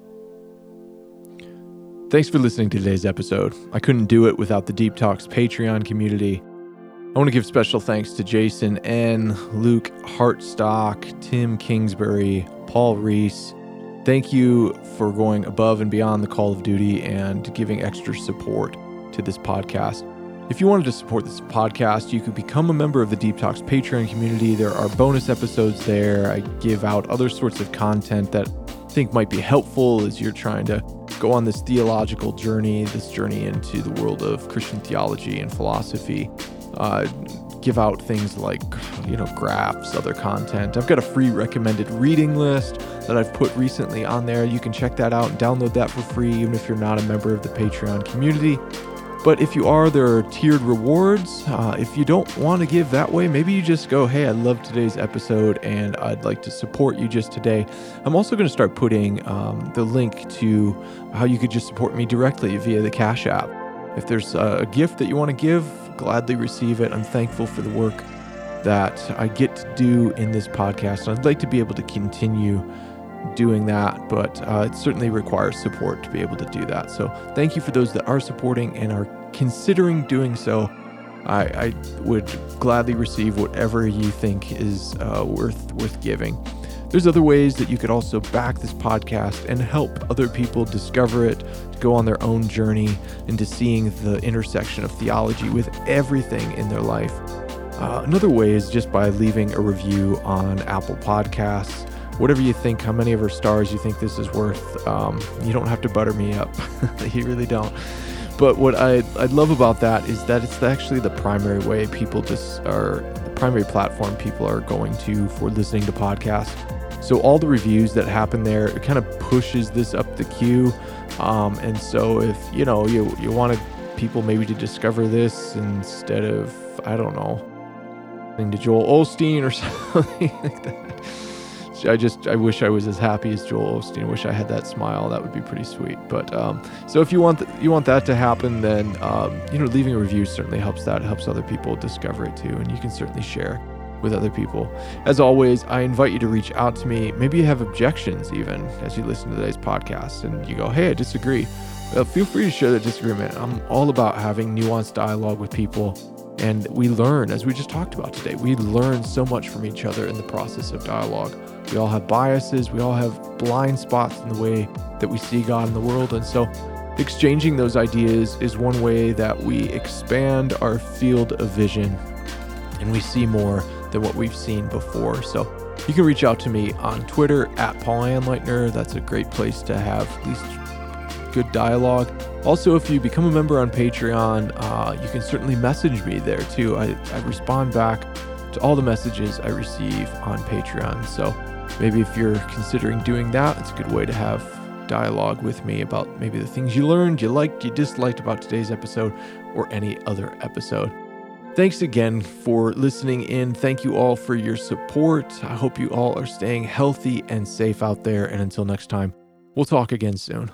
Thanks for listening to today's episode. I couldn't do it without the Deep Talks Patreon community. I want to give special thanks to Jason N., Luke Hartstock, Tim Kingsbury, Paul Reese. Thank you for going above and beyond the call of duty and giving extra support to this podcast. If you wanted to support this podcast, you could become a member of the Deep Talks Patreon community. There are bonus episodes there. I give out other sorts of content that I think might be helpful as you're trying to go on this theological journey, this journey into the world of Christian theology and philosophy. Uh, give out things like, you know, graphs, other content. I've got a free recommended reading list that I've put recently on there. You can check that out and download that for free, even if you're not a member of the Patreon community. But if you are, there are tiered rewards. Uh, if you don't want to give that way, maybe you just go, hey, I love today's episode and I'd like to support you just today. I'm also going to start putting um, the link to how you could just support me directly via the Cash App. If there's a gift that you want to give, gladly receive it. I'm thankful for the work that I get to do in this podcast. And I'd like to be able to continue doing that, but uh, it certainly requires support to be able to do that. So thank you for those that are supporting and are considering doing so. I, I would gladly receive whatever you think is uh, worth worth giving. There's other ways that you could also back this podcast and help other people discover it, to go on their own journey into seeing the intersection of theology with everything in their life. Uh, another way is just by leaving a review on Apple Podcasts. Whatever you think, how many of our stars you think this is worth, um, you don't have to butter me up. you really don't. But what I, I love about that is that it's actually the primary way people just are, the primary platform people are going to for listening to podcasts. So all the reviews that happen there, it kind of pushes this up the queue. Um, and so if you know you you wanted people maybe to discover this instead of I don't know, to Joel Osteen or something like that. I just I wish I was as happy as Joel Osteen. Wish I had that smile. That would be pretty sweet. But um, so if you want th- you want that to happen, then um, you know leaving a review certainly helps that. It helps other people discover it too, and you can certainly share with other people. As always, I invite you to reach out to me. Maybe you have objections even as you listen to today's podcast and you go, hey, I disagree. Well, feel free to share that disagreement. I'm all about having nuanced dialogue with people. And we learn, as we just talked about today, we learn so much from each other in the process of dialogue. We all have biases, we all have blind spots in the way that we see God in the world. And so, exchanging those ideas is one way that we expand our field of vision and we see more than what we've seen before. So you can reach out to me on Twitter at Paul Anleitner. That's a great place to have at least good dialogue. Also, if you become a member on Patreon, uh, you can certainly message me there too. I, I respond back to all the messages I receive on Patreon. So maybe if you're considering doing that, it's a good way to have dialogue with me about maybe the things you learned, you liked, you disliked about today's episode, or any other episode. Thanks again for listening in. Thank you all for your support. I hope you all are staying healthy and safe out there. And until next time, we'll talk again soon.